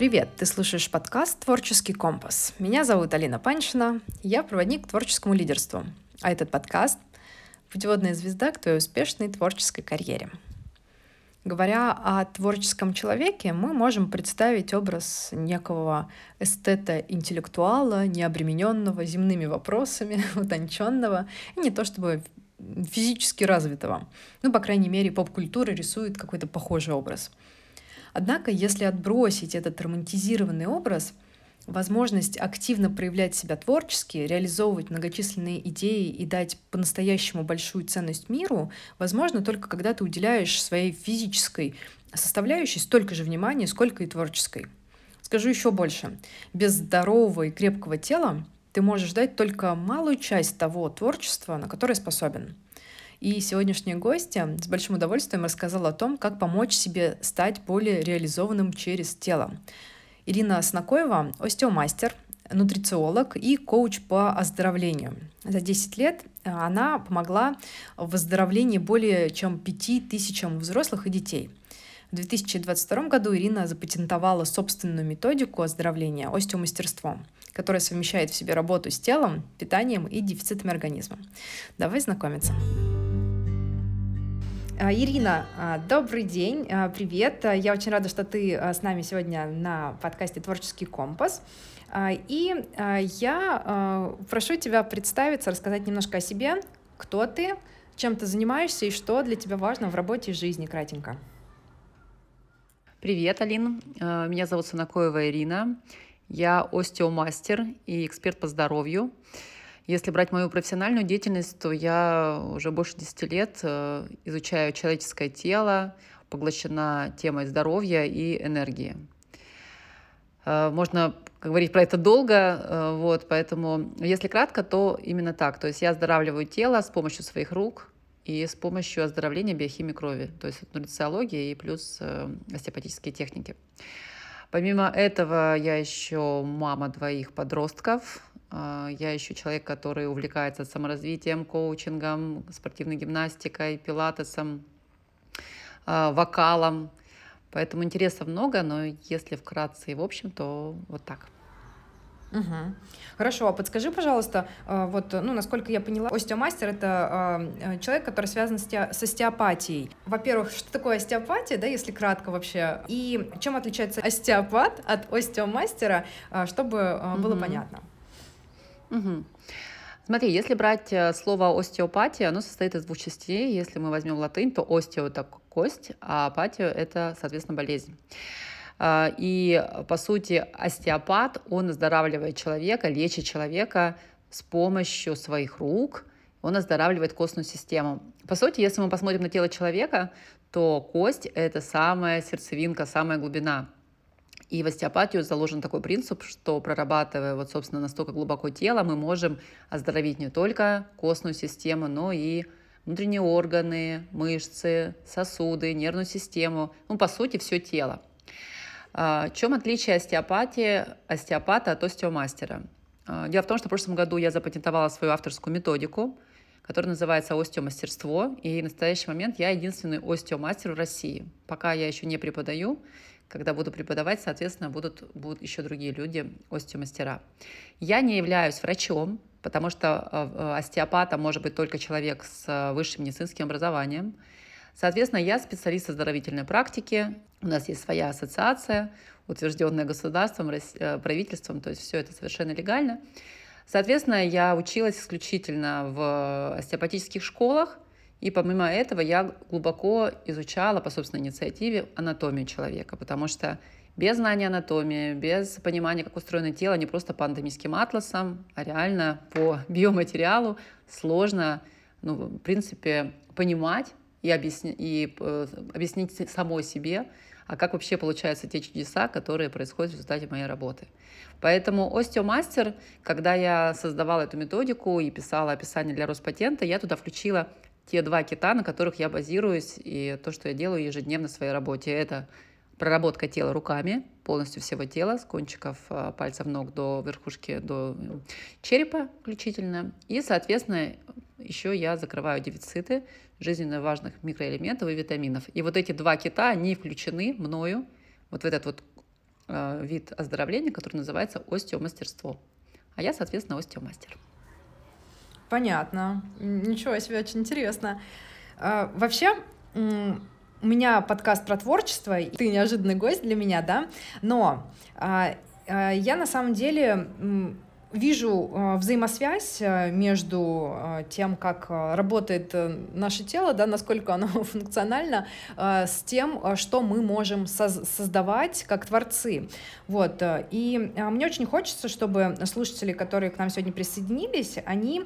Привет! Ты слушаешь подкаст «Творческий компас». Меня зовут Алина Паншина, я проводник к творческому лидерству. А этот подкаст — путеводная звезда к твоей успешной творческой карьере. Говоря о творческом человеке, мы можем представить образ некого эстета-интеллектуала, необремененного земными вопросами, утонченного, и не то чтобы физически развитого. Ну, по крайней мере, поп-культура рисует какой-то похожий образ — Однако, если отбросить этот романтизированный образ, возможность активно проявлять себя творчески, реализовывать многочисленные идеи и дать по-настоящему большую ценность миру, возможно только когда ты уделяешь своей физической составляющей столько же внимания, сколько и творческой. Скажу еще больше. Без здорового и крепкого тела ты можешь дать только малую часть того творчества, на которое способен. И сегодняшняя гостья с большим удовольствием рассказала о том, как помочь себе стать более реализованным через тело. Ирина Снакоева — остеомастер, нутрициолог и коуч по оздоровлению. За 10 лет э, она помогла в выздоровлении более чем 5 тысячам взрослых и детей. В 2022 году Ирина запатентовала собственную методику оздоровления остеомастерством, которая совмещает в себе работу с телом, питанием и дефицитами организма. Давай знакомиться. А, Ирина, а, добрый день, а, привет. Я очень рада, что ты с нами сегодня на подкасте «Творческий компас». И я прошу тебя представиться, рассказать немножко о себе, кто ты, чем ты занимаешься и что для тебя важно в работе и жизни, кратенько. Привет, Алин. Меня зовут Санакоева Ирина. Я остеомастер и эксперт по здоровью. Если брать мою профессиональную деятельность, то я уже больше 10 лет э, изучаю человеческое тело, поглощена темой здоровья и энергии. Э, можно говорить про это долго, э, вот, поэтому, если кратко, то именно так. То есть я оздоравливаю тело с помощью своих рук и с помощью оздоровления биохимии крови, то есть нутрициология и плюс остеопатические техники. Помимо этого, я еще мама двоих подростков, я еще человек, который увлекается саморазвитием, коучингом, спортивной гимнастикой, пилатесом, а, вокалом. Поэтому интересов много, но если вкратце и в общем, то вот так. Угу. Хорошо, а подскажи, пожалуйста, а, вот, ну, насколько я поняла, остеомастер — это человек, который связан с, те, с остеопатией. Во-первых, что такое остеопатия, да, если кратко вообще, и чем отличается остеопат от остеомастера, чтобы было угу. понятно. Угу. Смотри, если брать э, слово остеопатия, оно состоит из двух частей. Если мы возьмем латынь, то остео — это кость, а апатия — это, соответственно, болезнь. А, и, по сути, остеопат, он оздоравливает человека, лечит человека с помощью своих рук, он оздоравливает костную систему. По сути, если мы посмотрим на тело человека, то кость — это самая сердцевинка, самая глубина и в остеопатию заложен такой принцип, что прорабатывая вот, собственно, настолько глубоко тело, мы можем оздоровить не только костную систему, но и внутренние органы, мышцы, сосуды, нервную систему, ну, по сути, все тело. А, в чем отличие остеопатии, остеопата от остеомастера? А, дело в том, что в прошлом году я запатентовала свою авторскую методику, которая называется «Остеомастерство», и в настоящий момент я единственный остеомастер в России. Пока я еще не преподаю, когда буду преподавать, соответственно, будут, будут еще другие люди, остеомастера. Я не являюсь врачом, потому что э, э, остеопатом может быть только человек с э, высшим медицинским образованием. Соответственно, я специалист оздоровительной практики. У нас есть своя ассоциация, утвержденная государством, правительством, то есть все это совершенно легально. Соответственно, я училась исключительно в остеопатических школах, и помимо этого я глубоко изучала по собственной инициативе анатомию человека, потому что без знания анатомии, без понимания, как устроено тело, не просто по анатомическим атласам, а реально по биоматериалу сложно, ну, в принципе, понимать и, объясни, и э, объяснить самой себе, а как вообще получаются те чудеса, которые происходят в результате моей работы. Поэтому остеомастер, когда я создавала эту методику и писала описание для Роспатента, я туда включила те два кита, на которых я базируюсь, и то, что я делаю ежедневно в своей работе, это проработка тела руками, полностью всего тела, с кончиков а, пальцев ног до верхушки, до черепа включительно. И, соответственно, еще я закрываю дефициты жизненно важных микроэлементов и витаминов. И вот эти два кита, они включены мною вот в этот вот э, вид оздоровления, который называется остеомастерство. А я, соответственно, остеомастер. Понятно. Ничего себе, очень интересно. А, вообще, у меня подкаст про творчество, и ты неожиданный гость для меня, да, но а, а, я на самом деле вижу э, взаимосвязь э, между э, тем, как работает наше тело, да, насколько оно функционально, с тем, что мы можем создавать как творцы. Вот. И мне очень хочется, чтобы слушатели, которые к нам сегодня присоединились, они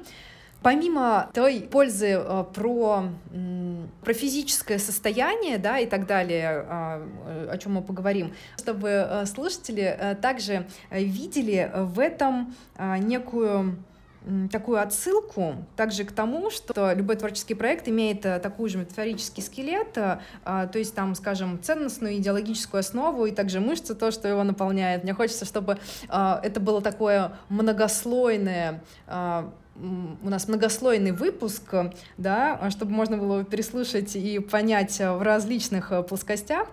помимо той пользы э, про, про физическое состояние, да, и так далее, э, о чем мы поговорим, чтобы э, слушатели также видели в этом некую такую отсылку также к тому, что любой творческий проект имеет такой же метафорический скелет, то есть там, скажем, ценностную идеологическую основу и также мышцы, то, что его наполняет. Мне хочется, чтобы это было такое многослойное у нас многослойный выпуск, да, чтобы можно было переслушать и понять в различных э, плоскостях.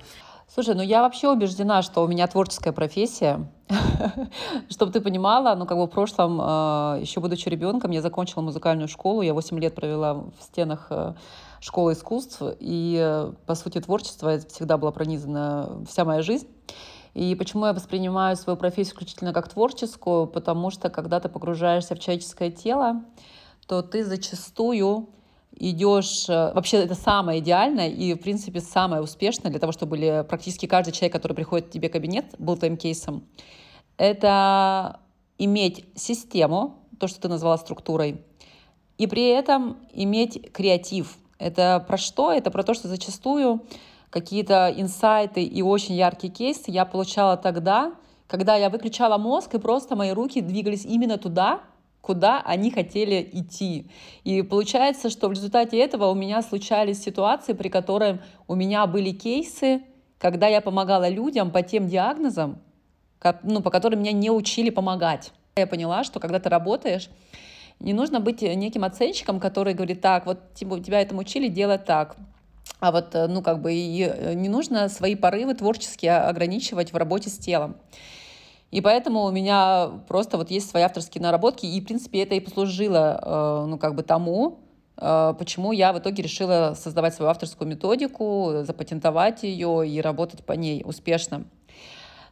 Слушай, ну я вообще убеждена, что у меня творческая профессия. Чтобы ты понимала, ну как бы в прошлом, э, еще будучи ребенком, я закончила музыкальную школу, я 8 лет провела в стенах э, школы искусств, и, по сути, творчество всегда было пронизано вся моя жизнь. И почему я воспринимаю свою профессию исключительно как творческую? Потому что когда ты погружаешься в человеческое тело, то ты зачастую идешь... Э, вообще это самое идеальное и, в принципе, самое успешное для того, чтобы практически каждый человек, который приходит к тебе в кабинет, был твоим кейсом. Это иметь систему, то, что ты назвала структурой, и при этом иметь креатив. Это про что? Это про то, что зачастую какие-то инсайты и очень яркие кейсы я получала тогда, когда я выключала мозг, и просто мои руки двигались именно туда, куда они хотели идти. И получается, что в результате этого у меня случались ситуации, при которых у меня были кейсы, когда я помогала людям по тем диагнозам, ну, по которым меня не учили помогать. Я поняла, что когда ты работаешь, не нужно быть неким оценщиком, который говорит, так, вот тебя этому учили делать так, а вот, э, ну, как бы и э, не нужно свои порывы творческие ограничивать в работе с телом. И поэтому у меня просто вот есть свои авторские наработки, и, в принципе, это и послужило, э, ну, как бы тому, почему я в итоге решила создавать свою авторскую методику, запатентовать ее и работать по ней успешно.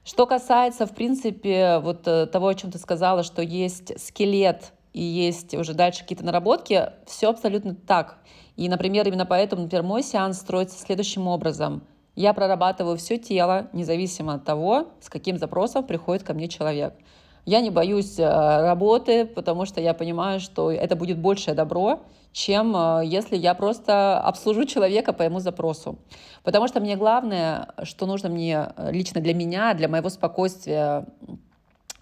Что касается, в принципе, вот того, о чем ты сказала, что есть скелет и есть уже дальше какие-то наработки, все абсолютно так. И, например, именно поэтому, например, мой сеанс строится следующим образом. Я прорабатываю все тело, независимо от того, с каким запросом приходит ко мне человек. Я не боюсь э, работы, потому что я понимаю, что это будет большее добро, чем э, если я просто обслужу человека по ему запросу. Потому что мне главное, что нужно мне э, лично для меня, для моего спокойствия,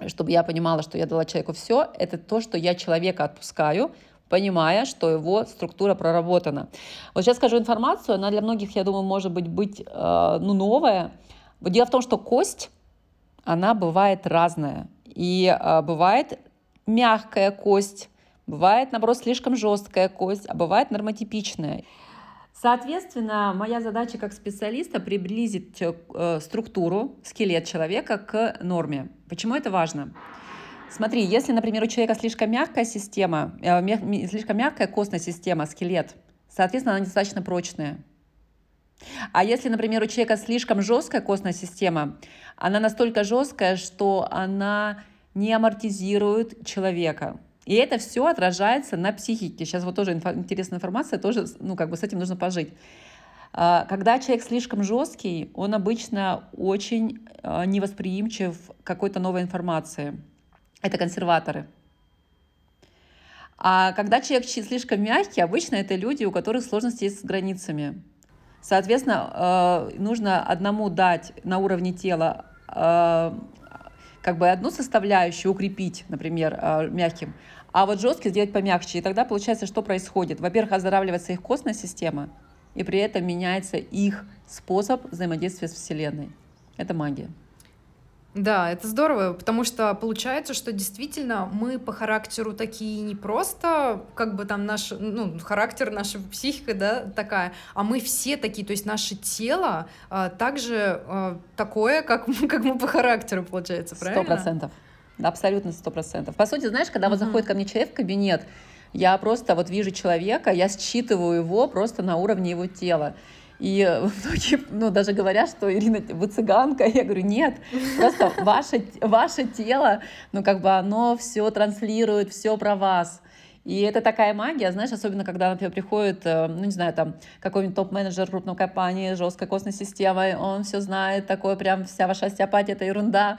чтобы я понимала, что я дала человеку все, это то, что я человека отпускаю, понимая, что его структура проработана. Вот сейчас скажу информацию, она для многих, я думаю, может быть, быть э, ну, новая. Дело в том, что кость, она бывает разная. И э, бывает мягкая кость, бывает, наоборот, слишком жесткая кость, а бывает нормотипичная. Соответственно, моя задача как специалиста приблизить э, структуру, скелет человека к норме. Почему это важно? Смотри, если, например, у человека слишком мягкая система, э, слишком мягкая костная система, скелет, соответственно, она недостаточно прочная. А если, например, у человека слишком жесткая костная система, она настолько жесткая, что она не амортизирует человека. И это все отражается на психике. Сейчас вот тоже инфо- интересная информация, тоже, ну, как бы с этим нужно пожить. А, когда человек слишком жесткий, он обычно очень э, невосприимчив к какой-то новой информации это консерваторы. А когда человек слишком мягкий, обычно это люди, у которых сложности есть с границами. Соответственно, э, нужно одному дать на уровне тела как бы одну составляющую укрепить, например, мягким, а вот жесткий сделать помягче. И тогда получается, что происходит? Во-первых, оздоравливается их костная система, и при этом меняется их способ взаимодействия с Вселенной. Это магия. Да, это здорово, потому что получается, что действительно мы по характеру такие не просто, как бы там наш, ну, характер, наша психика, да, такая, а мы все такие, то есть наше тело а, также а, такое, как, мы, как мы по характеру, получается, правильно? Сто процентов. Абсолютно сто процентов. По сути, знаешь, когда uh-huh. вот заходит ко мне человек в кабинет, я просто вот вижу человека, я считываю его просто на уровне его тела. И многие, ну, даже говорят, что Ирина, вы цыганка. Я говорю, нет, просто ваше, ваше тело, ну, как бы оно все транслирует, все про вас. И это такая магия, знаешь, особенно когда, например, приходит, э, ну, не знаю, там, какой-нибудь топ-менеджер крупной компании, жесткой костной системой, он все знает, такой прям вся ваша остеопатия — это ерунда.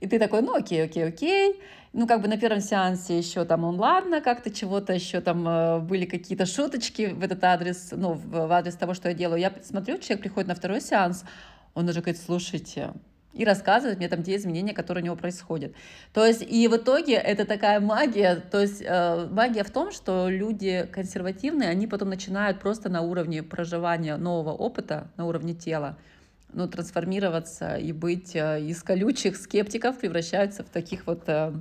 И ты такой, ну, окей, окей, окей ну, как бы на первом сеансе еще там он, ладно, как-то чего-то еще там э, были какие-то шуточки в этот адрес, ну, в адрес того, что я делаю. Я смотрю, человек приходит на второй сеанс, он уже говорит, слушайте, и рассказывает мне там те изменения, которые у него происходят. То есть и в итоге это такая магия, то есть э, магия в том, что люди консервативные, они потом начинают просто на уровне проживания нового опыта, на уровне тела, ну, трансформироваться и быть э, из колючих скептиков превращаются в таких вот э,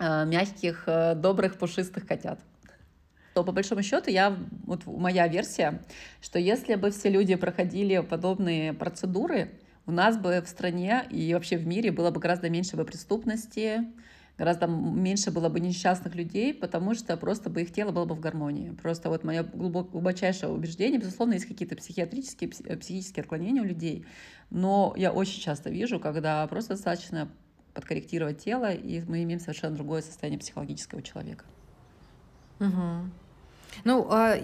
Э, мягких, э, добрых, пушистых котят. То по большому счету я, вот моя версия, что если бы все люди проходили подобные процедуры, у нас бы в стране и вообще в мире было бы гораздо меньше бы преступности, гораздо меньше было бы несчастных людей, потому что просто бы их тело было бы в гармонии. Просто вот мое глубочайшее убеждение, безусловно, есть какие-то психиатрические, психические отклонения у людей, но я очень часто вижу, когда просто достаточно подкорректировать тело, и мы имеем совершенно другое состояние психологического человека. Угу. Ну, а,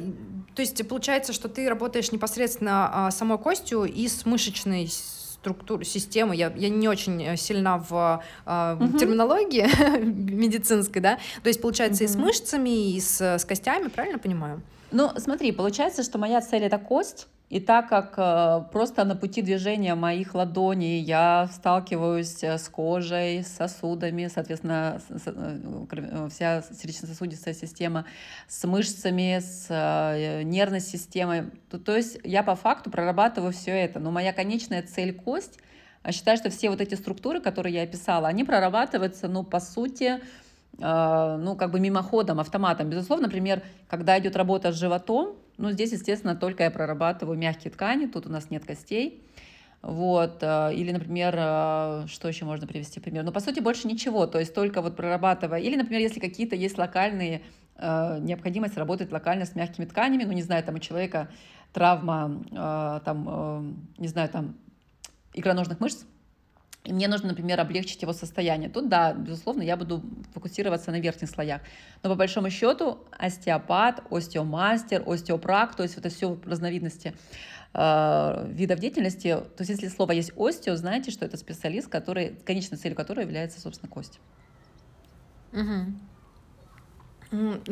то есть получается, что ты работаешь непосредственно а, самой костью и с мышечной структуры, системы. Я, я не очень сильна в а, угу. терминологии медицинской, да? То есть, получается, угу. и с мышцами, и с, с костями, правильно понимаю? Ну, смотри, получается, что моя цель — это кость, и так как э, просто на пути движения моих ладоней я сталкиваюсь э, с кожей, с сосудами, соответственно, э, вся сердечно-сосудистая система, с мышцами, с нервной системой, то, то есть я по факту прорабатываю все это. Но моя конечная цель кость, а считаю, что все вот эти структуры, которые я описала, они прорабатываются, ну, по сути, ну, как бы мимоходом, автоматом. Безусловно, например, когда идет работа с животом, ну, здесь, естественно, только я прорабатываю мягкие ткани, тут у нас нет костей. Вот, э, или, например, э, что еще можно привести пример? Ну, по сути, больше ничего, то есть только вот прорабатывая, или, например, если какие-то есть локальные, э, необходимость работать локально с мягкими тканями, ну, не знаю, там у человека травма, там, не знаю, там, икроножных мышц, и мне нужно, например, облегчить его состояние. Тут, да, безусловно, я буду фокусироваться на верхних слоях. Но по большому счету остеопат, остеомастер, остеопрак, то есть это все разновидности э, видов деятельности. То есть если слово есть остео, знаете, что это специалист, который, конечной целью которого является, собственно, кость. Угу.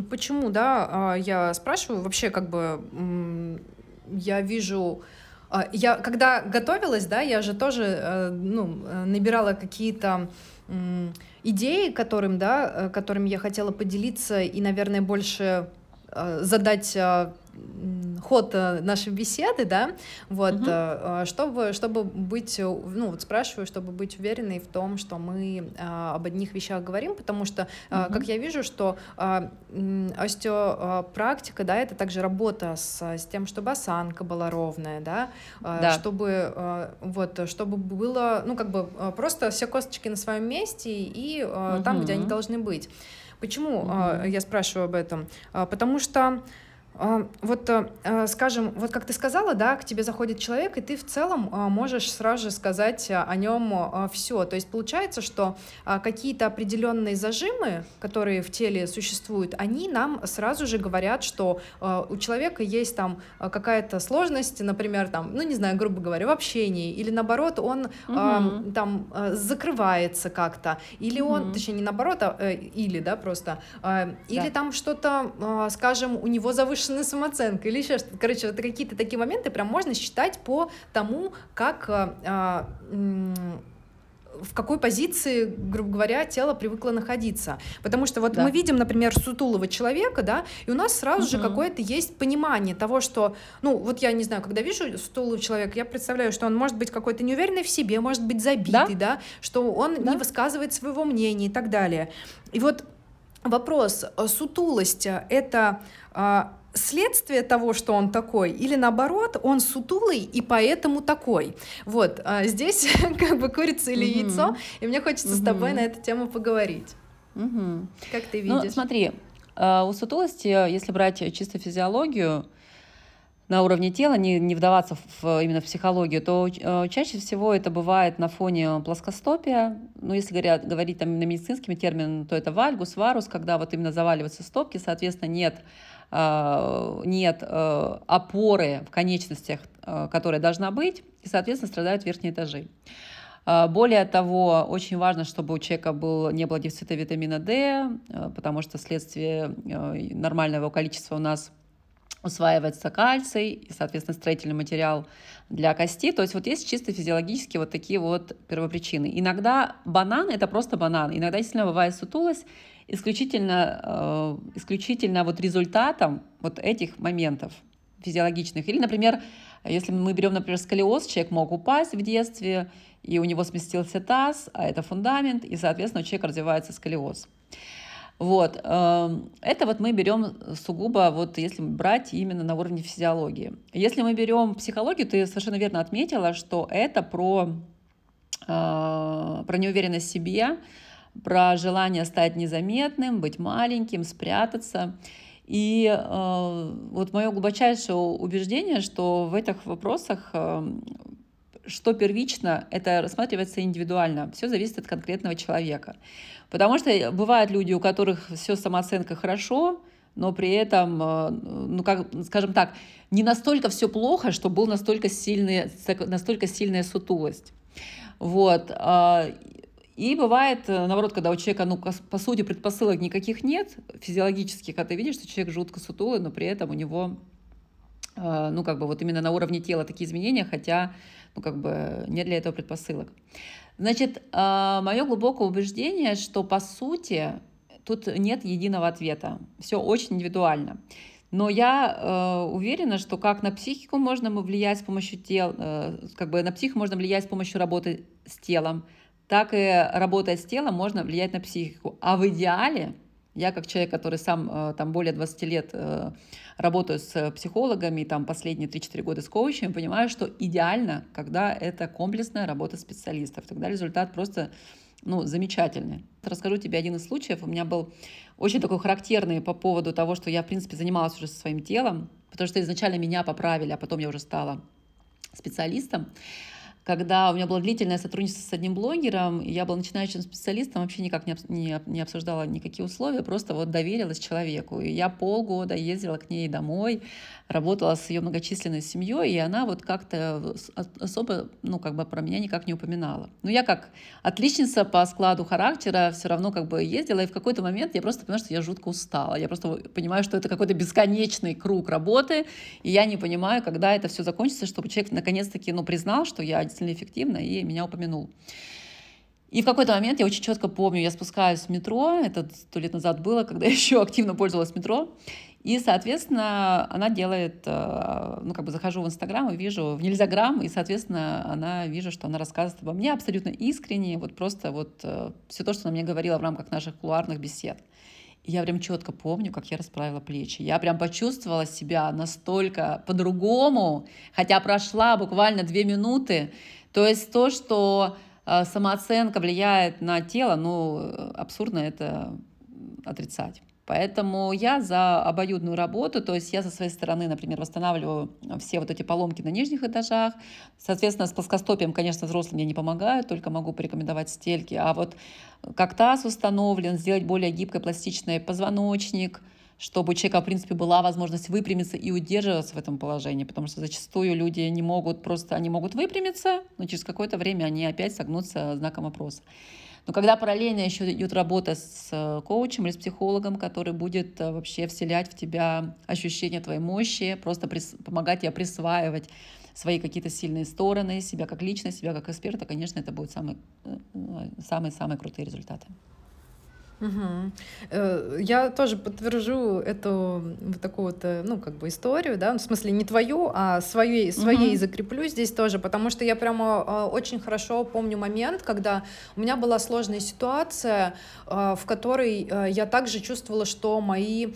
Почему, да, а, я спрашиваю, вообще как бы я вижу я когда готовилась, да, я же тоже, э, ну, э, набирала какие-то идеи, которым, да, э, которыми я хотела поделиться и, наверное, больше задать ход э, нашей беседы, да, вот, угу. чтобы, чтобы быть, ну, вот спрашиваю, чтобы быть уверенной в том, что мы об одних вещах говорим, потому что, угу. как я вижу, что остеопрактика, да, это также работа с, с тем, чтобы осанка была ровная, да, да. чтобы, вот, чтобы было, ну, как бы просто все косточки на своем месте и угу. там, где они должны быть. Почему угу. я спрашиваю об этом? Потому что вот, э, э, скажем, вот как ты сказала, да, к тебе заходит человек, и ты в целом а, можешь сразу же сказать о нем а, все. То есть получается, что какие-то определенные зажимы, которые в теле существуют, они нам сразу же говорят, что у человека есть там какая-то сложность, например, там, ну не знаю, грубо говоря, в общении, или наоборот, он угу. там закрывается как-то, или угу. он, точнее, не наоборот, а, э, или, да, просто, или да. там что-то, скажем, у него завышено повышенная самооценка или еще что-то. Короче, вот какие-то такие моменты прям можно считать по тому, как а, в какой позиции, грубо говоря, тело привыкло находиться. Потому что вот да. мы видим, например, сутулого человека, да, и у нас сразу угу. же какое-то есть понимание того, что, ну, вот я не знаю, когда вижу сутулого человека, я представляю, что он может быть какой-то неуверенный в себе, может быть забитый, да, да что он да. не высказывает своего мнения и так далее. И вот вопрос, э, сутулость — это а, следствие того, что он такой, или наоборот, он сутулый и поэтому такой. Вот, а здесь как бы курица или угу. яйцо, и мне хочется угу. с тобой на эту тему поговорить. Угу. Как ты ну, видишь? Ну, смотри, а, у сутулости, если брать чисто физиологию, на уровне тела, не, не вдаваться в, именно в психологию, то э, чаще всего это бывает на фоне плоскостопия. Ну, если говорят, говорить там на медицинским термином, то это вальгус, варус, когда вот именно заваливаются стопки, соответственно, нет нет э, опоры в конечностях, э, которая должна быть, и, соответственно, страдают верхние этажи. Более того, очень важно, чтобы у человека был, не было дефицита витамина D, потому что вследствие нормального количества у нас усваивается кальций и, соответственно, строительный материал для кости. То есть вот есть чисто физиологические вот такие вот первопричины. Иногда банан — это просто банан. Иногда действительно бывает сутулость, исключительно, э, исключительно вот результатом вот этих моментов физиологичных. Или, например, если мы берем, например, сколиоз, человек мог упасть в детстве, и у него сместился таз, а это фундамент, и, соответственно, у человека развивается сколиоз. Вот. Эм, это вот мы берем сугубо, вот если брать именно на уровне физиологии. Если мы берем психологию, ты совершенно верно отметила, что это про, э, про неуверенность в себе, про желание стать незаметным, быть маленьким, спрятаться. И э, вот мое глубочайшее убеждение, что в этих вопросах, э, что первично, это рассматривается индивидуально. Все зависит от конкретного человека. Потому что бывают люди, у которых все самооценка хорошо, но при этом, э, ну как, скажем так, не настолько все плохо, что был настолько, сильный, настолько сильная сутулость. Вот. И бывает, э, наоборот, когда у человека, ну, по сути, предпосылок никаких нет физиологических, а ты видишь, что человек жутко сутулый, но при этом у него, э, ну, как бы вот именно на уровне тела такие изменения, хотя, ну, как бы нет для этого предпосылок. Значит, э, мое глубокое убеждение, что, по сути, тут нет единого ответа. Все очень индивидуально. Но я э, уверена, что как на психику можно влиять с помощью тел, э, как бы на психику можно влиять с помощью работы с телом, так и работая с телом можно влиять на психику. А в идеале, я как человек, который сам э, там более 20 лет э, работаю с психологами, там последние 3-4 года с коучем, понимаю, что идеально, когда это комплексная работа специалистов. Тогда результат просто ну, замечательный. Расскажу тебе один из случаев. У меня был очень такой характерный по поводу того, что я, в принципе, занималась уже со своим телом, потому что изначально меня поправили, а потом я уже стала специалистом когда у меня было длительное сотрудничество с одним блогером, я была начинающим специалистом, вообще никак не, не, не обсуждала никакие условия, просто вот доверилась человеку. И я полгода ездила к ней домой, работала с ее многочисленной семьей, и она вот как-то особо, ну, как бы про меня никак не упоминала. Но я как отличница по складу характера все равно как бы ездила, и в какой-то момент я просто поняла, что я жутко устала. Я просто понимаю, что это какой-то бесконечный круг работы, и я не понимаю, когда это все закончится, чтобы человек наконец-таки, ну, признал, что я действительно эффективна, и меня упомянул. И в какой-то момент я очень четко помню, я спускаюсь в метро, это сто лет назад было, когда я еще активно пользовалась метро, и, соответственно, она делает, э, ну, как бы захожу в Инстаграм и вижу, в Нельзяграм, и, соответственно, она вижу, что она рассказывает обо мне абсолютно искренне, вот просто вот э, все то, что она мне говорила в рамках наших кулуарных бесед. Я прям четко помню, как я расправила плечи. Я прям почувствовала себя настолько по-другому, хотя прошла буквально две минуты. То есть то, что э, самооценка влияет на тело, ну, абсурдно это отрицать. Поэтому я за обоюдную работу, то есть я со своей стороны, например, восстанавливаю все вот эти поломки на нижних этажах. Соответственно, с плоскостопием, конечно, взрослым я не помогаю, только могу порекомендовать стельки. А вот как таз установлен, сделать более гибкий пластичный позвоночник, чтобы у человека, в принципе, была возможность выпрямиться и удерживаться в этом положении, потому что зачастую люди не могут просто, они могут выпрямиться, но через какое-то время они опять согнутся знаком вопроса. Но когда параллельно еще идет работа с э, коучем или с психологом, который будет э, вообще вселять в тебя ощущение твоей мощи, просто прис- помогать тебе присваивать свои какие-то сильные стороны, себя как личность, себя как эксперта, конечно, это будет самый, э, самые-самые крутые результаты. Угу. Я тоже подтвержу эту вот такую вот, э, ну, как бы историю, да, в смысле не твою, а своей, своей угу. закреплю здесь тоже, потому что я прямо а, очень хорошо помню момент, когда у меня была сложная ситуация, а, в которой я также чувствовала, что мои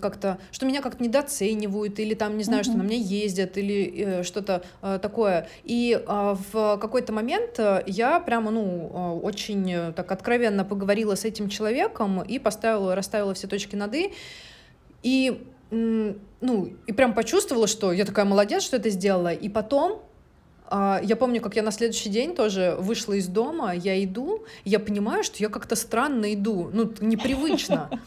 как-то, что меня как-то недооценивают, или там, не знаю, угу. что на меня ездят, или э, что-то такое. И в какой-то момент я прямо, ну, очень так откровенно поговорила с этим человеком, человеком и поставила, расставила все точки над «и». И, ну, и прям почувствовала, что я такая молодец, что это сделала. И потом а, я помню, как я на следующий день тоже вышла из дома, я иду, я понимаю, что я как-то странно иду, ну, непривычно.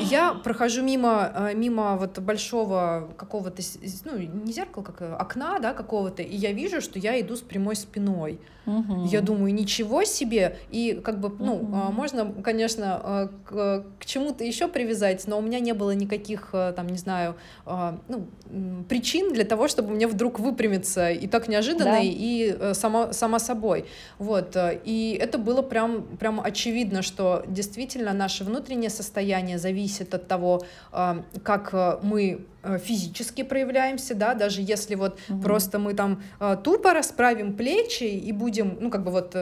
Я прохожу мимо, э, мимо вот большого какого-то, ну, не зеркала, как э, окна, да, какого-то, и я вижу, что я иду с прямой спиной. Угу. Я думаю, ничего себе, и как бы, ну, угу. можно, конечно, к, к чему-то еще привязать, но у меня не было никаких, там, не знаю, ну, причин для того, чтобы мне вдруг выпрямиться и так неожиданно, да. и само, само собой. Вот, и это было прям, прям очевидно, что действительно наше внутреннее состояние зависит от того, а, как э, мы э, физически проявляемся, да, даже если вот угу. просто мы там э, тупо расправим плечи и будем, ну, как бы вот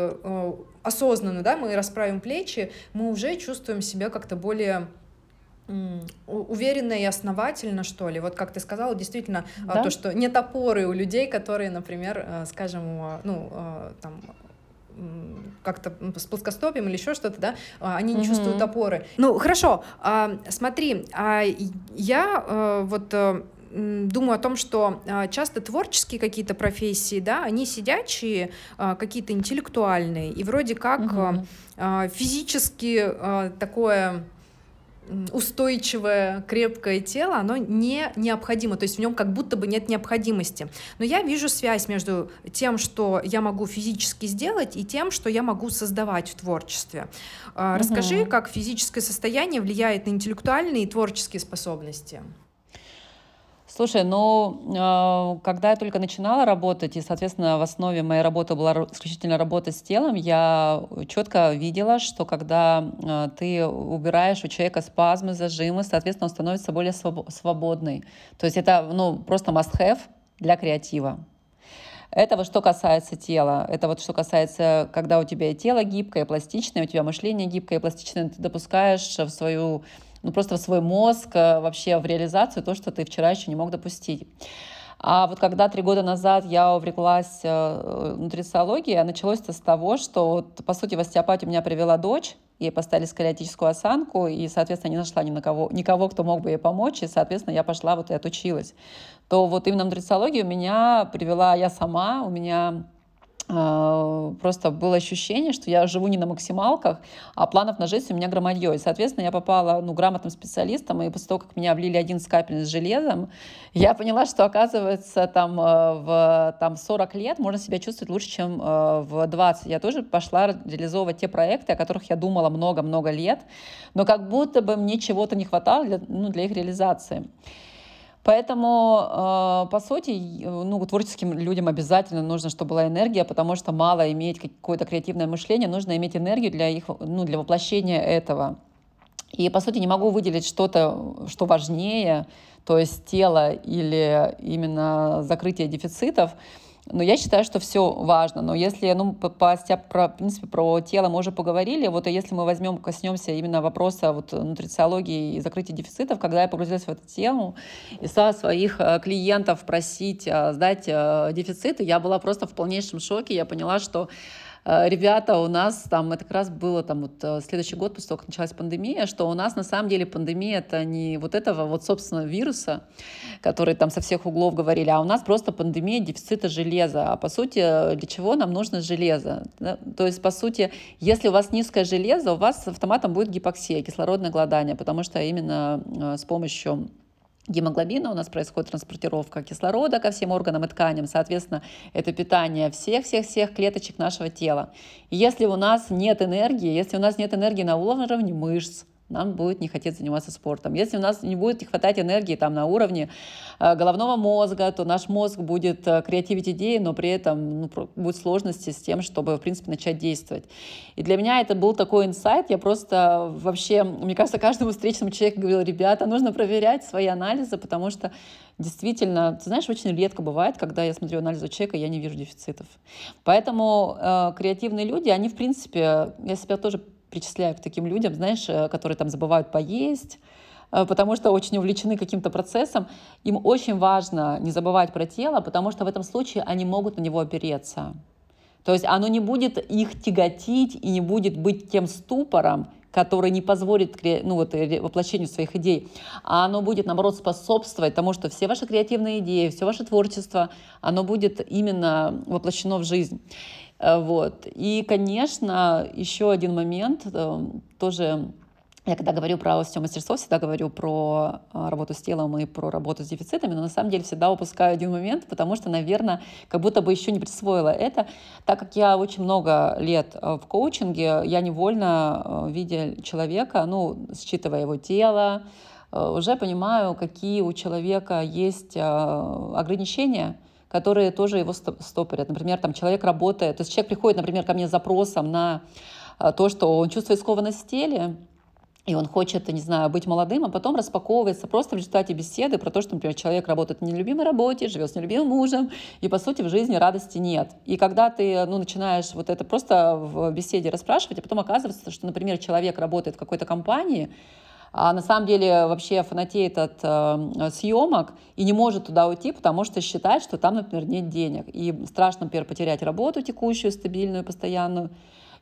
осознанно, да, мы расправим плечи, мы уже чувствуем себя как-то более уверенно и основательно, что ли. Вот как ты сказала, действительно, да? то, что нет опоры у людей, которые, например, скажем, ну, там, как-то с плоскостопием или еще что-то, да, а, они не угу. чувствуют опоры. Ну, хорошо, а, смотри, а, я а, вот а, думаю о том, что а, часто творческие какие-то профессии, да, они сидячие, а, какие-то интеллектуальные, и вроде как угу. физически такое устойчивое, крепкое тело, оно не необходимо, то есть в нем как будто бы нет необходимости. Но я вижу связь между тем, что я могу физически сделать, и тем, что я могу создавать в творчестве. Угу. Расскажи, как физическое состояние влияет на интеллектуальные и творческие способности. Слушай, ну, когда я только начинала работать, и, соответственно, в основе моей работы была исключительно работа с телом, я четко видела, что когда а, ты убираешь у человека спазмы, зажимы, соответственно, он становится более свободный. То есть это, ну, просто must-have для креатива. Это вот что касается тела. Это вот что касается, когда у тебя тело гибкое, пластичное, у тебя мышление гибкое, пластичное, ты допускаешь в свою ну, просто в свой мозг, э, вообще в реализацию то, что ты вчера еще не мог допустить. А вот когда три года назад я увлеклась э, нутрициологией, началось это с того, что, вот, по сути, в остеопатию меня привела дочь, ей поставили сколиотическую осанку, и, соответственно, не нашла ни на кого, никого, кто мог бы ей помочь, и, соответственно, я пошла вот и отучилась. То вот именно нутрициологию меня привела я сама, у меня просто было ощущение, что я живу не на максималках, а планов на жизнь у меня громадье. И, соответственно, я попала ну, грамотным специалистом, и после того, как меня влили один капель с железом, я поняла, что, оказывается, там, э, в там, 40 лет можно себя чувствовать лучше, чем э, в 20. Я тоже пошла реализовывать те проекты, о которых я думала много-много лет, но как будто бы мне чего-то не хватало для, ну, для их реализации. Поэтому, э, по сути, ну, творческим людям обязательно нужно, чтобы была энергия, потому что мало иметь какое-то креативное мышление, нужно иметь энергию для, их, ну, для воплощения этого. И, по сути, не могу выделить что-то, что важнее, то есть тело или именно закрытие дефицитов. Но я считаю, что все важно. Но если, ну, по, по, про, в принципе, про тело мы уже поговорили, вот если мы возьмем, коснемся именно вопроса вот нутрициологии и закрытия дефицитов, когда я погрузилась в эту тему и стала своих э, клиентов просить э, сдать э, дефициты, я была просто в полнейшем шоке. Я поняла, что ребята, у нас там, это как раз было там вот э, следующий год после того, как началась пандемия, что у нас на самом деле пандемия это не вот этого вот, собственно, вируса, который там со всех углов говорили, а у нас просто пандемия дефицита железа. А по сути, для чего нам нужно железо? Да? То есть, по сути, если у вас низкое железо, у вас автоматом будет гипоксия, кислородное голодание, потому что именно э, с помощью гемоглобина, у нас происходит транспортировка кислорода ко всем органам и тканям, соответственно, это питание всех-всех-всех клеточек нашего тела. И если у нас нет энергии, если у нас нет энергии на уровне мышц, нам будет не хотеть заниматься спортом. Если у нас не будет не хватать энергии там на уровне э, головного мозга, то наш мозг будет э, креативить идеи, но при этом ну, будет сложности с тем, чтобы, в принципе, начать действовать. И для меня это был такой инсайт. Я просто вообще, мне кажется, каждому встречному человеку говорила, ребята, нужно проверять свои анализы, потому что действительно, ты знаешь, очень редко бывает, когда я смотрю анализ у человека, я не вижу дефицитов. Поэтому э, креативные люди, они, в принципе, я себя тоже причисляю к таким людям, знаешь, э, которые там забывают поесть, э, потому что очень увлечены каким-то процессом. Им очень важно не забывать про тело, потому что в этом случае они могут на него опереться. То есть оно не будет их тяготить и не будет быть тем ступором, который не позволит ну, вот, воплощению своих идей, а оно будет, наоборот, способствовать тому, что все ваши креативные идеи, все ваше творчество, оно будет именно воплощено в жизнь. Э, вот. И, конечно, еще один момент, э, тоже я когда говорю про остеомастерство, всегда говорю про э, работу с телом и про работу с дефицитами, но на самом деле всегда упускаю один момент, потому что, наверное, как будто бы еще не присвоила это. Так как я очень много лет в коучинге, я невольно, видя человека, ну, считывая его тело, уже понимаю, какие у человека есть ограничения, которые тоже его стопорят. Например, там человек работает, то есть человек приходит, например, ко мне с запросом на а, то, что он чувствует скованность в теле, и он хочет, не знаю, быть молодым, а потом распаковывается просто в результате беседы про то, что, например, человек работает на нелюбимой работе, живет с нелюбимым мужем, и, по сути, в жизни радости нет. И когда ты, ну, начинаешь вот это просто в беседе расспрашивать, а потом оказывается, что, например, человек работает в какой-то компании, а на самом деле вообще фанатеет от э, съемок и не может туда уйти, потому что считает, что там, например, нет денег. И страшно, например, потерять работу текущую, стабильную, постоянную,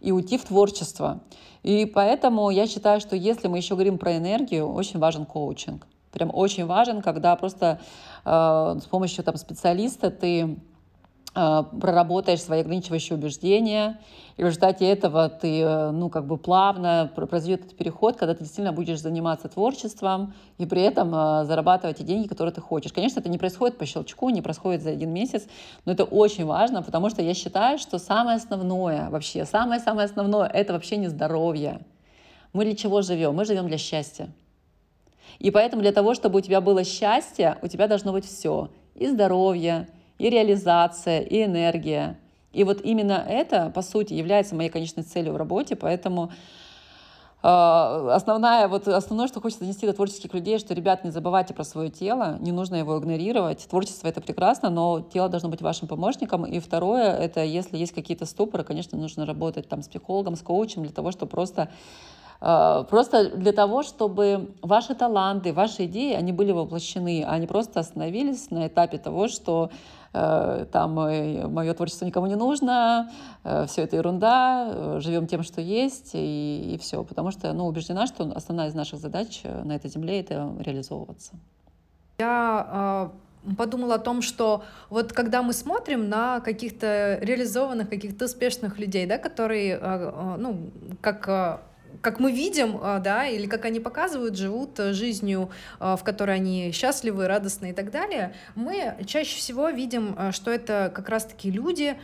и уйти в творчество. И поэтому я считаю, что если мы еще говорим про энергию, очень важен коучинг. Прям очень важен, когда просто э, с помощью там, специалиста ты проработаешь свои ограничивающие убеждения, и в результате этого ты, э, ну, как бы плавно произойдет этот переход, когда ты действительно будешь заниматься творчеством и при этом э, зарабатывать те деньги, которые ты хочешь. Конечно, это не происходит по щелчку, не происходит за один месяц, но это очень важно, потому что я считаю, что самое основное вообще, самое-самое основное, это вообще не здоровье. Мы для чего живем? Мы живем для счастья. И поэтому для того, чтобы у тебя было счастье, у тебя должно быть все. И здоровье, и реализация, и энергия. И вот именно это, по сути, является моей конечной целью в работе, поэтому э, основная, вот основное, что хочется донести до творческих людей, что, ребят, не забывайте про свое тело, не нужно его игнорировать. Творчество — это прекрасно, но тело должно быть вашим помощником. И второе — это если есть какие-то ступоры, конечно, нужно работать там с психологом, с коучем для того, чтобы просто э, Просто для того, чтобы ваши таланты, ваши идеи, они были воплощены, а не просто остановились на этапе того, что там мое творчество никому не нужно, э, все это ерунда, э, живем тем, что есть, и, и все. Потому что ну, убеждена, что основная из наших задач на этой земле — это реализовываться. Я подумала о том, что вот когда мы смотрим на каких-то реализованных, каких-то успешных людей, да, которые, ну, как как мы видим, а, да, или как они показывают, живут э, жизнью, а, в которой они счастливы, радостны и так далее, мы чаще всего видим, а, что это как раз-таки люди,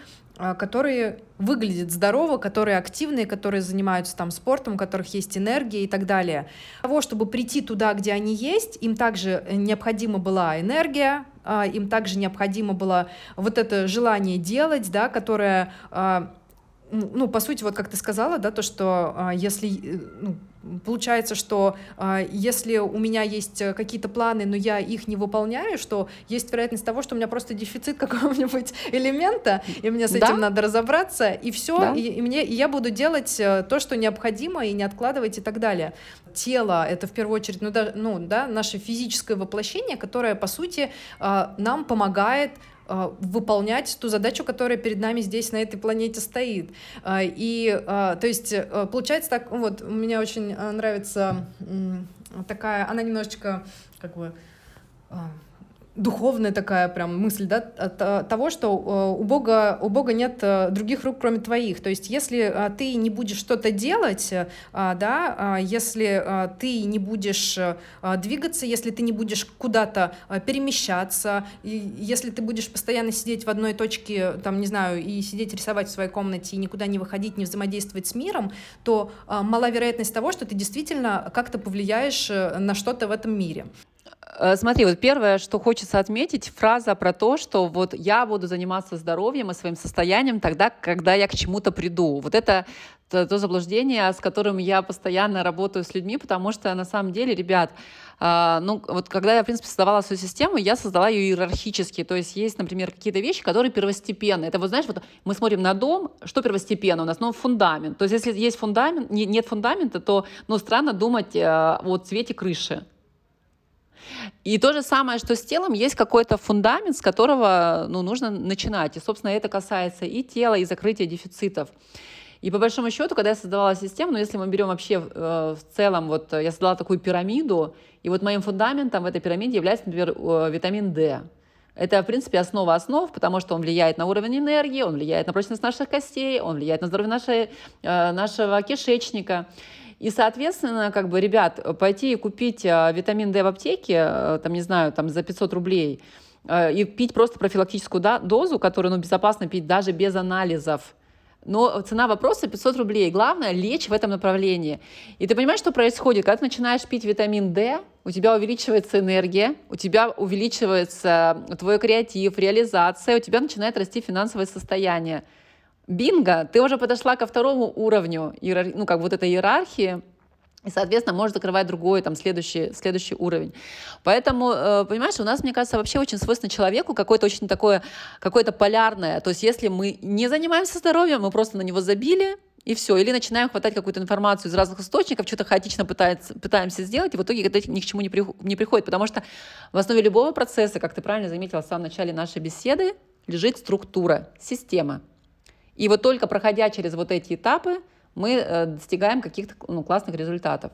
которые выглядят здорово, которые активные, которые занимаются там спортом, у которых есть энергия и так далее. Для того, чтобы прийти туда, где они есть, им также необходима была энергия, им также необходимо было вот это желание делать, да, которое ну, по сути, вот как ты сказала, да, то, что а, если, э, ну, получается, что а, если у меня есть э, какие-то планы, но я их не выполняю, что есть вероятность того, что у меня просто дефицит какого-нибудь элемента, и мне с этим да? надо разобраться, и все, да? и, и мне, и я буду делать э, то, что необходимо, и не откладывать и так далее. Тело — это в первую очередь, ну да, ну, да наше физическое воплощение, которое, по сути, а, нам помогает выполнять ту задачу, которая перед нами здесь, на этой планете стоит. А, и, а, то есть, э, получается так, вот, мне очень нравится такая, она немножечко, как бы, духовная такая прям мысль, да, от того, что э, у Бога, у Бога нет э, других рук, кроме твоих. То есть, если э, ты не будешь что-то делать, да, если ты не будешь двигаться, если ты не будешь куда-то перемещаться, и если ты будешь постоянно сидеть в одной точке, там, не знаю, и сидеть рисовать в своей комнате, и никуда не выходить, не взаимодействовать с миром, то мала вероятность того, что ты действительно как-то повлияешь на что-то в этом мире. Э, смотри, вот первое, что хочется отметить, фраза про то, что вот я буду заниматься здоровьем и своим состоянием тогда, когда я к чему-то приду. Вот это то, заблуждение, с которым я постоянно работаю с людьми, потому что на самом деле, ребят, Uh, ну, вот когда я, в принципе, создавала свою систему, я создала ее иерархически. То есть есть, например, какие-то вещи, которые первостепенные. Это вот, знаешь, вот мы смотрим на дом, что первостепенно у нас? Ну, фундамент. То есть если есть фундамент, нет фундамента, то, ну, странно думать uh, о цвете крыши. И то же самое, что с телом, есть какой-то фундамент, с которого ну, нужно начинать. И, собственно, это касается и тела, и закрытия дефицитов. И по большому счету, когда я создавала систему, ну если мы берем вообще э, в целом, вот я создала такую пирамиду, и вот моим фундаментом в этой пирамиде является, например, э, витамин D. Это, в принципе, основа основ, потому что он влияет на уровень энергии, он влияет на прочность наших костей, он влияет на здоровье нашей, э, нашего кишечника. И, соответственно, как бы, ребят, пойти и купить а, витамин D в аптеке, а, там, не знаю, там, за 500 рублей, а, и пить просто профилактическую дозу, которую ну, безопасно пить даже без анализов, но цена вопроса 500 рублей. Главное – лечь в этом направлении. И ты понимаешь, что происходит? Когда ты начинаешь пить витамин D, у тебя увеличивается энергия, у тебя увеличивается твой креатив, реализация, у тебя начинает расти финансовое состояние. Бинго, ты уже подошла ко второму уровню, ну, как вот этой иерархии, и, соответственно, можешь закрывать другой, там, следующий, следующий уровень. Поэтому, э, понимаешь, у нас, мне кажется, вообще очень свойственно человеку какое-то очень такое, какое-то полярное. То есть, если мы не занимаемся здоровьем, мы просто на него забили, и все. Или начинаем хватать какую-то информацию из разных источников, что-то хаотично пытается, пытаемся сделать, и в итоге это ни к чему не, при, не приходит. Потому что в основе любого процесса, как ты правильно заметила в самом начале нашей беседы, лежит структура, система. И вот только проходя через вот эти этапы, мы э, достигаем каких-то ну, классных результатов.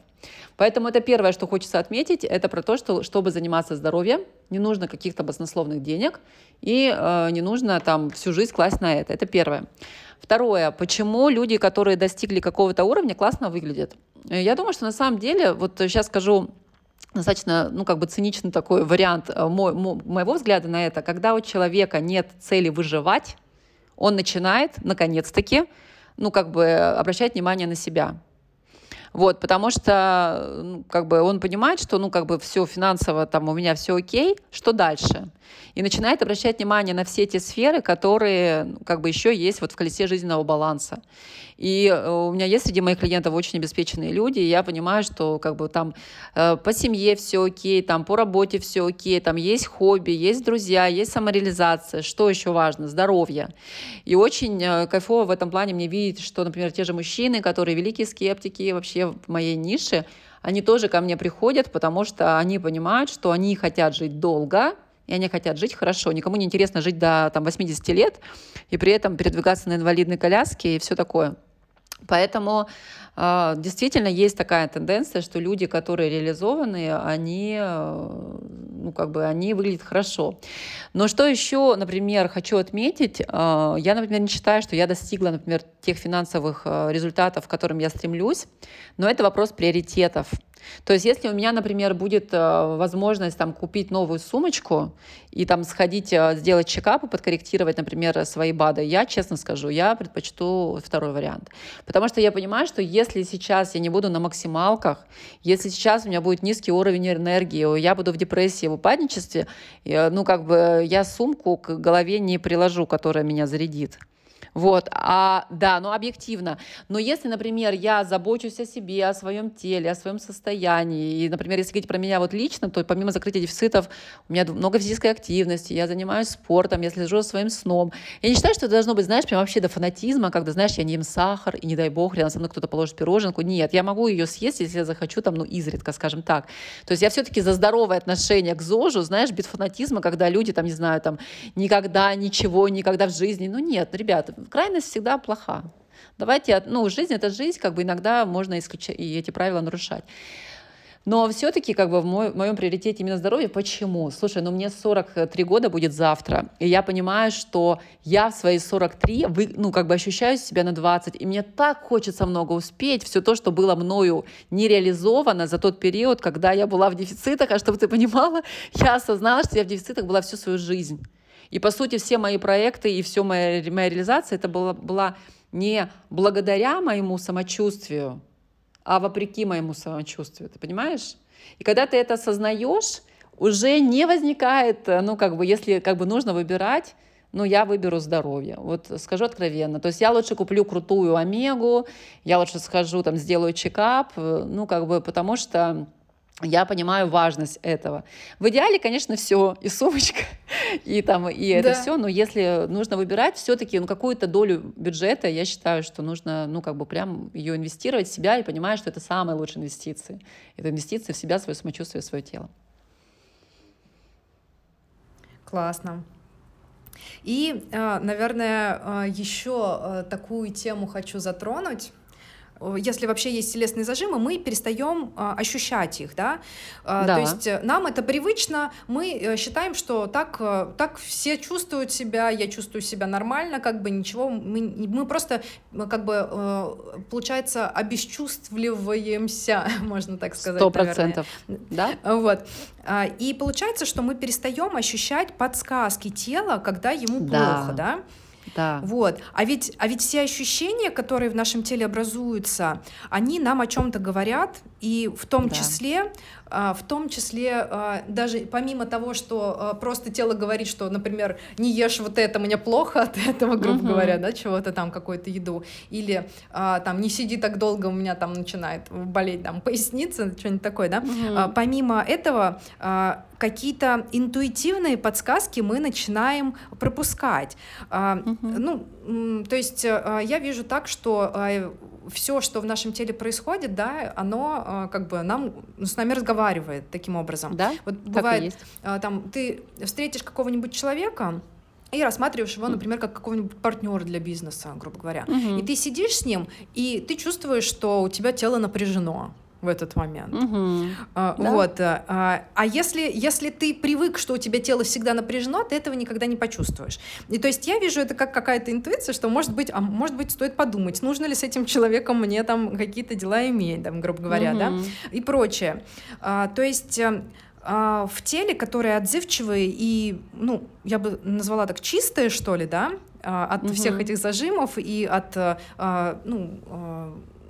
Поэтому это первое, что хочется отметить, это про то, что чтобы заниматься здоровьем, не нужно каких-то баснословных денег и э, не нужно там всю жизнь класть на это. Это первое. Второе, почему люди, которые достигли какого-то уровня, классно выглядят? Э, я думаю, что на самом деле, вот сейчас скажу достаточно, ну, как бы циничный такой вариант э, мой, моего взгляда на это, когда у человека нет цели выживать, он начинает, наконец-таки, ну, как бы обращать внимание на себя. Вот, потому что, ну, как бы он понимает, что, ну, как бы все финансово, там, у меня все окей, что дальше? И начинает обращать внимание на все те сферы, которые, ну, как бы еще есть вот в колесе жизненного баланса. И э, у меня есть среди моих клиентов очень обеспеченные люди, и я понимаю, что, как бы, там, э, по семье все окей, там, по работе все окей, там, есть хобби, есть друзья, есть самореализация, что еще важно? Здоровье. И очень э, кайфово в этом плане мне видеть, что, например, те же мужчины, которые великие скептики вообще в моей нише, они тоже ко мне приходят, потому что они понимают, что они хотят жить долго, и они хотят жить хорошо. Никому не интересно жить до там, 80 лет и при этом передвигаться на инвалидной коляске и все такое. Поэтому э, действительно есть такая тенденция, что люди, которые реализованы, они, ну, как бы, они выглядят хорошо. Но что еще, например, хочу отметить, э, я, например, не считаю, что я достигла, например, тех финансовых э, результатов, к которым я стремлюсь, но это вопрос приоритетов. То есть если у меня, например, будет э, возможность там, купить новую сумочку и там сходить, э, сделать чекап и подкорректировать, например, свои БАДы, я, честно скажу, я предпочту второй вариант. Потому что я понимаю, что если сейчас я не буду на максималках, если сейчас у меня будет низкий уровень энергии, я буду в депрессии, в упадничестве, ну, как бы я сумку к голове не приложу, которая меня зарядит. Вот, а, да, ну объективно. Но если, например, я забочусь о себе, о своем теле, о своем состоянии, и, например, если говорить про меня вот лично, то помимо закрытия дефицитов у меня много физической активности, я занимаюсь спортом, я слежу за своим сном. Я не считаю, что это должно быть, знаешь, прям вообще до фанатизма, когда, знаешь, я не ем сахар, и не дай бог, рядом со мной кто-то положит пироженку. Нет, я могу ее съесть, если я захочу, там, ну, изредка, скажем так. То есть я все-таки за здоровое отношение к ЗОЖу, знаешь, без фанатизма, когда люди, там, не знаю, там, никогда ничего, никогда в жизни. Ну, нет, ребята, крайность всегда плоха. Давайте, ну, жизнь — это жизнь, как бы иногда можно исключать и эти правила нарушать. Но все-таки как бы в, мой, в моем приоритете именно здоровье. Почему? Слушай, ну мне 43 года будет завтра, и я понимаю, что я в свои 43, вы, ну как бы ощущаю себя на 20, и мне так хочется много успеть, все то, что было мною не реализовано за тот период, когда я была в дефицитах, а чтобы ты понимала, я осознала, что я в дефицитах была всю свою жизнь. И по сути все мои проекты и все моя, моя реализация это была, была не благодаря моему самочувствию, а вопреки моему самочувствию, ты понимаешь? И когда ты это осознаешь, уже не возникает, ну, как бы, если как бы нужно выбирать, ну, я выберу здоровье. Вот скажу откровенно. То есть я лучше куплю крутую омегу, я лучше схожу, там, сделаю чекап, ну, как бы, потому что я понимаю важность этого. В идеале, конечно, все, и сумочка, и там, и это да. все, но если нужно выбирать, все-таки ну, какую-то долю бюджета, я считаю, что нужно, ну, как бы прям ее инвестировать в себя и понимать, что это самые лучшие инвестиции. Это инвестиции в себя, свое самочувствие, свое тело. Классно. И, а, наверное, а, еще а, такую тему хочу затронуть если вообще есть телесные зажимы, мы перестаем а, ощущать их, да? А, да. То есть э, нам это привычно, мы э, считаем, что так, так все чувствуют себя, я чувствую себя нормально, как бы ничего, мы, мы просто как бы, получается, обесчувствливаемся, можно так сказать. Сто процентов, да? Вот. А, и получается, что мы перестаем ощущать подсказки тела, когда ему да. плохо, да? Да. Вот. А ведь, а ведь все ощущения, которые в нашем теле образуются, они нам о чем-то говорят, и в том да. числе а, в том числе а, даже помимо того, что а, просто тело говорит, что, например, не ешь вот это, мне плохо от этого, грубо uh-huh. говоря, да, чего-то там, какую-то еду, или там не сиди так долго, у меня там начинает болеть там поясница, что-нибудь такое, да. Uh-huh. Помимо этого какие-то интуитивные подсказки мы начинаем пропускать. Uh-huh. Ну, то есть я вижу так, что все, что в нашем теле происходит, да, оно э, как бы нам ну, с нами разговаривает таким образом. Да. Вот бывает, э, там ты встретишь какого-нибудь человека, и рассматриваешь его, например, как какого-нибудь партнера для бизнеса, грубо говоря. Угу. И ты сидишь с ним, и ты чувствуешь, что у тебя тело напряжено в этот момент. Угу. А, да? Вот. А, а если, если ты привык, что у тебя тело всегда напряжено, ты этого никогда не почувствуешь. И то есть я вижу это как какая-то интуиция, что может быть, а может быть, стоит подумать, нужно ли с этим человеком мне там какие-то дела иметь, там, грубо говоря, угу. да, и прочее. А, то есть э, а, в теле, которые отзывчивые и, ну, я бы назвала так чистые, что ли, да, а, от угу. всех этих зажимов и от, а, ну,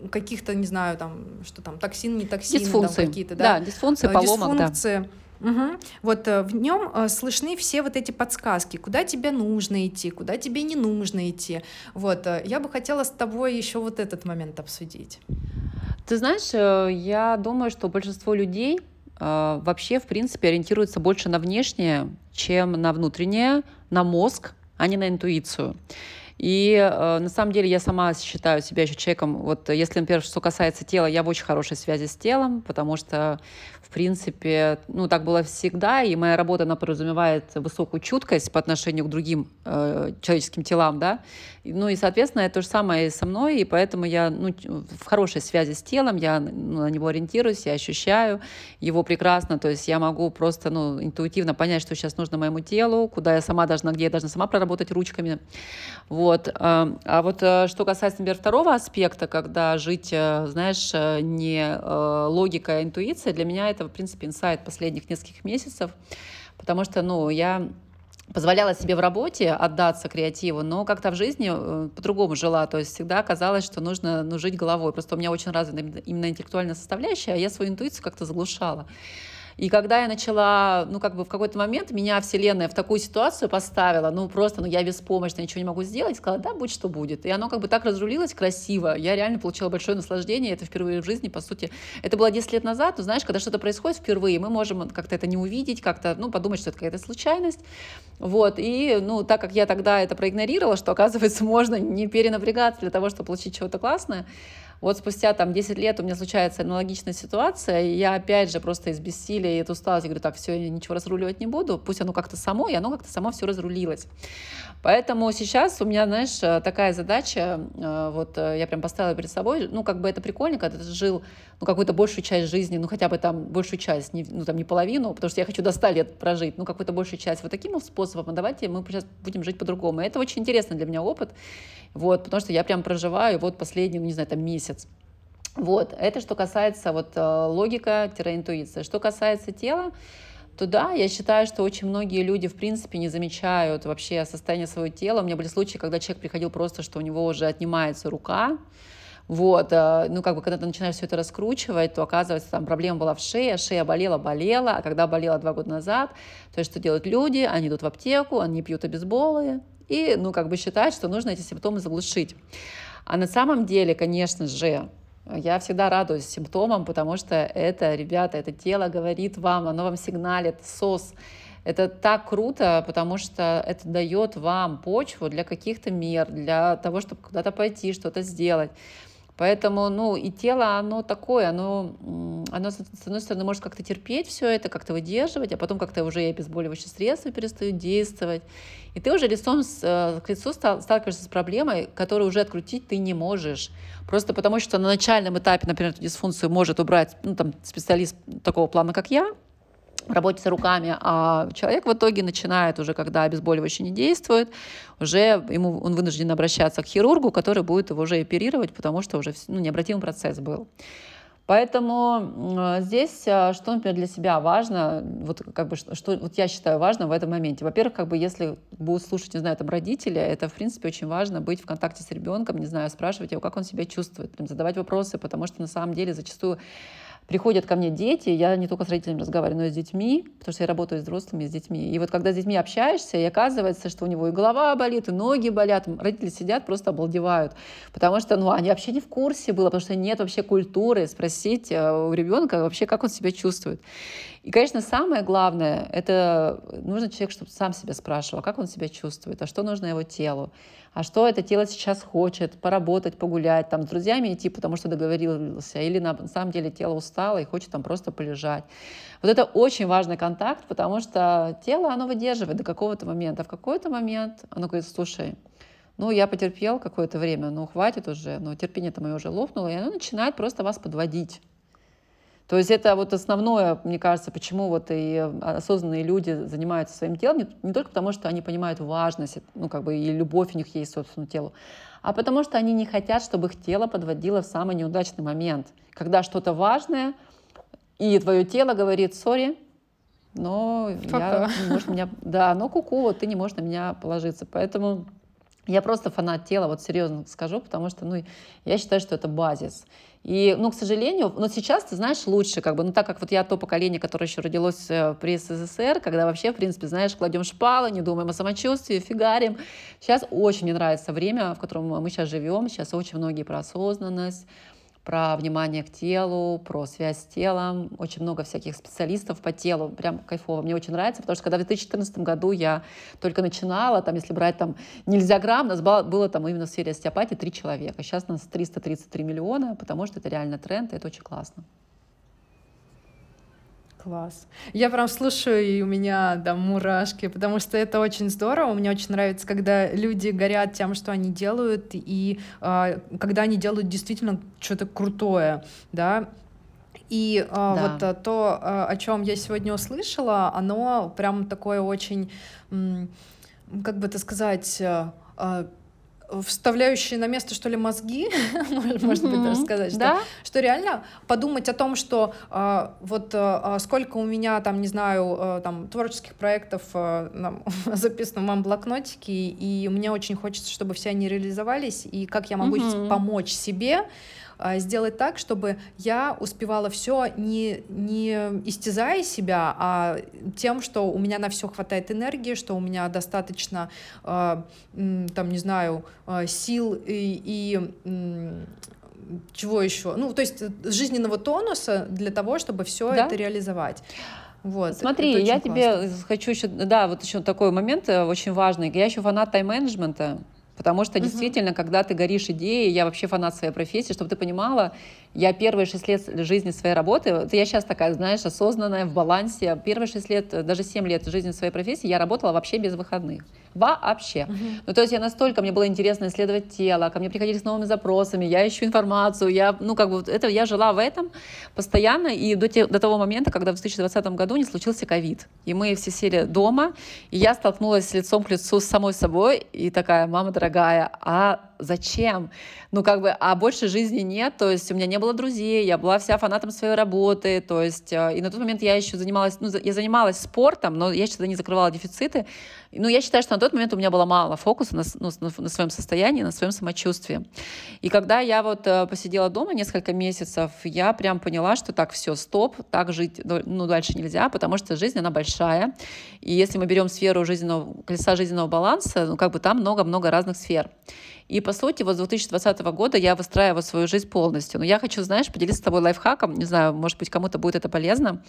каких-то, не знаю, там, что там, токсин, не токсин, дисфункции. там какие-то, да? Да, дисфункции, поломок, дисфункции. да. Угу. Вот э, в нем э, слышны все вот эти подсказки, куда тебе нужно идти, куда тебе не нужно идти. Вот э, я бы хотела с тобой еще вот этот момент обсудить. Ты знаешь, я думаю, что большинство людей вообще, в принципе, ориентируются больше на внешнее, чем на внутреннее, на мозг, а не на интуицию. И э, на самом деле я сама считаю себя еще человеком, вот если, например, что касается тела, я в очень хорошей связи с телом, потому что принципе, ну, так было всегда, и моя работа, она подразумевает высокую чуткость по отношению к другим э, человеческим телам, да, ну, и, соответственно, это то же самое и со мной, и поэтому я, ну, в хорошей связи с телом, я ну, на него ориентируюсь, я ощущаю его прекрасно, то есть я могу просто, ну, интуитивно понять, что сейчас нужно моему телу, куда я сама должна, где я должна сама проработать ручками, вот. А, а вот э, что касается, например, второго аспекта, когда жить, э, знаешь, э, не логика, а интуиция, для меня это в принципе, инсайт последних нескольких месяцев, потому что, ну, я позволяла себе в работе отдаться креативу, но как-то в жизни по-другому жила. То есть всегда казалось, что нужно ну, жить головой. Просто у меня очень развита именно интеллектуальная составляющая, а я свою интуицию как-то заглушала. И когда я начала, ну, как бы в какой-то момент меня Вселенная в такую ситуацию поставила, ну, просто, ну, я беспомощна, ничего не могу сделать, сказала, да, будь что будет. И оно как бы так разрулилось красиво. Я реально получила большое наслаждение, это впервые в жизни, по сути. Это было 10 лет назад, но знаешь, когда что-то происходит впервые, мы можем как-то это не увидеть, как-то, ну, подумать, что это какая-то случайность. Вот, и, ну, так как я тогда это проигнорировала, что, оказывается, можно не перенапрягаться для того, чтобы получить чего-то классное, Вот спустя там 10 лет у меня случается аналогичная ситуация, и я опять же просто из бессилия и от усталости говорю, так, все, я ничего разруливать не буду, пусть оно как-то само, и оно как-то само все разрулилось. Поэтому сейчас у меня, знаешь, такая задача, э, вот э, я прям поставила перед собой, ну, как бы это прикольно, когда ты жил, ну, какую-то большую часть жизни, ну, хотя бы там большую часть, не, ну, там, не половину, потому что я хочу до 100 лет прожить, ну, какую-то большую часть вот таким способом, а давайте мы сейчас будем жить по-другому. Это очень интересный для меня опыт, вот, потому что я прям проживаю вот последний, ну, не знаю, там, месяц. Вот, это что касается вот э, логика-интуиция. Что касается тела, то да, я считаю, что очень многие люди, в принципе, не замечают вообще состояние своего тела. У меня были случаи, когда человек приходил просто, что у него уже отнимается рука, вот, э, ну, как бы, когда ты начинаешь все это раскручивать, то оказывается, там проблема была в шее, шея болела, болела, а когда болела два года назад, то есть что делают люди? Они идут в аптеку, они пьют обезболы, и, ну, как бы считают, что нужно эти симптомы заглушить. А на самом деле, конечно же, я всегда радуюсь симптомам, потому что это, ребята, это тело говорит вам, оно вам сигналит, СОС. Это так круто, потому что это дает вам почву для каких-то мер, для того, чтобы куда-то пойти, что-то сделать. Поэтому, ну, и тело, оно такое, оно, оно с одной стороны, может как-то терпеть все это, как-то выдерживать, а потом как-то уже и обезболивающие средства перестают действовать. И ты уже лицом с, э, к лицу сталкиваешься с проблемой, которую уже открутить ты не можешь. Просто потому что на начальном этапе, например, эту дисфункцию может убрать ну, там, специалист такого плана, как я, работе руками, а человек в итоге начинает уже, когда обезболивающее не действует, уже ему, он вынужден обращаться к хирургу, который будет его уже оперировать, потому что уже ну, необратимый процесс был. Поэтому здесь а, что, например, для себя важно, вот как бы что вот я считаю важно в этом моменте. Во-первых, как бы если будут слушать, не знаю, там родители, это в принципе очень важно быть в контакте с ребенком, не знаю, спрашивать его, как он себя чувствует, прям задавать вопросы, потому что на самом деле зачастую приходят ко мне дети, я не только с родителями разговариваю, но и с детьми, потому что я работаю с взрослыми, с детьми. И вот когда с детьми общаешься, и оказывается, что у него и голова болит, и ноги болят, родители сидят, просто обалдевают, потому что ну, они вообще не в курсе было, потому что нет вообще культуры спросить э, у ребенка вообще, как он себя чувствует. И, конечно, самое главное, это нужно человек, чтобы сам себя спрашивал, как он себя чувствует, а что нужно его телу, а что это тело сейчас хочет, поработать, погулять, там, с друзьями идти, потому что договорился, или на самом деле тело устало и хочет там просто полежать. Вот это очень важный контакт, потому что тело, оно выдерживает до какого-то момента. В какой-то момент оно говорит, слушай, ну, я потерпел какое-то время, ну, хватит уже, ну, терпение-то мое уже лопнуло, и оно начинает просто вас подводить. То есть это вот основное, мне кажется, почему вот и осознанные люди занимаются своим телом, не, не только потому, что они понимают важность, ну как бы и любовь у них есть к собственному телу, а потому что они не хотят, чтобы их тело подводило в самый неудачный момент, когда что-то важное, и твое тело говорит, сори, но я, не можешь меня, да, но куку, вот ты не можешь на меня положиться, поэтому я просто фанат тела, вот серьезно скажу, потому что, ну, я считаю, что это базис. И, ну, к сожалению, но сейчас, ты знаешь, лучше, как бы, ну, так как вот я то поколение, которое еще родилось э, при СССР, когда вообще, в принципе, знаешь, кладем шпалы, не думаем о самочувствии, фигарим. Сейчас очень мне нравится время, в котором мы сейчас живем, сейчас очень многие про осознанность, про внимание к телу, про связь с телом. Очень много всяких специалистов по телу. Прям кайфово. Мне очень нравится, потому что когда в 2014 году я только начинала, там, если брать там нельзя грамм, нас было, было там именно в сфере остеопатии три человека. Сейчас нас 333 миллиона, потому что это реально тренд, и это очень классно. Класс. Я прям слушаю, и у меня да, мурашки, потому что это очень здорово. Мне очень нравится, когда люди горят тем, что они делают, и э, когда они делают действительно что-то крутое, да. И э, да. вот э, то, о чем я сегодня услышала, оно прям такое очень, как бы это сказать, э, вставляющие на место, что ли, мозги, можно быть даже сказать, что, что реально подумать о том, что э, вот э, сколько у меня там, не знаю, там творческих проектов записано в моем блокнотике, и мне очень хочется, чтобы все они реализовались, и как я могу помочь себе, а, сделать так, чтобы я успевала все не, не истязая себя, а тем, что у меня на все хватает энергии, что у меня достаточно, а, там, не знаю, а, сил и, и чего еще? Ну, то есть жизненного тонуса для того, чтобы все да? это реализовать. Вот, Смотри, я классно. тебе хочу еще, да, вот еще такой момент э, очень важный. Я еще фанат тайм-менеджмента. Потому что действительно, когда ты горишь идеей, я вообще фанат своей профессии, чтобы ты понимала, я первые шесть лет жизни своей работы, это я сейчас такая, знаешь, осознанная, в балансе, первые шесть лет, даже семь лет жизни своей профессии я работала вообще без выходных. Вообще. Uh-huh. Ну, то есть я настолько, мне было интересно исследовать тело, ко мне приходили с новыми запросами, я ищу информацию, я, ну, как бы, это, я жила в этом постоянно, и до, те, до того момента, когда в 2020 году не случился ковид, и мы все сели дома, и я столкнулась лицом к лицу с самой собой, и такая, мама дорогая, а зачем? Ну, как бы, а больше жизни нет, то есть у меня не было друзей, я была вся фанатом своей работы, то есть, э, и на тот момент я еще занималась, ну, я занималась спортом, но я что-то не закрывала дефициты, ну, я считаю, что на тот момент у меня было мало фокуса на, ну, на своем состоянии, на своем самочувствии. И когда я вот э, посидела дома несколько месяцев, я прям поняла, что так, все, стоп, так жить, ну, дальше нельзя, потому что жизнь, она большая. И если мы берем сферу жизненного, колеса жизненного баланса, ну, как бы там много-много разных сфер. И, по сути, вот с 2020 года я выстраиваю свою жизнь полностью. Но я хочу, знаешь, поделиться с тобой лайфхаком. Не знаю, может быть, кому-то будет это полезно.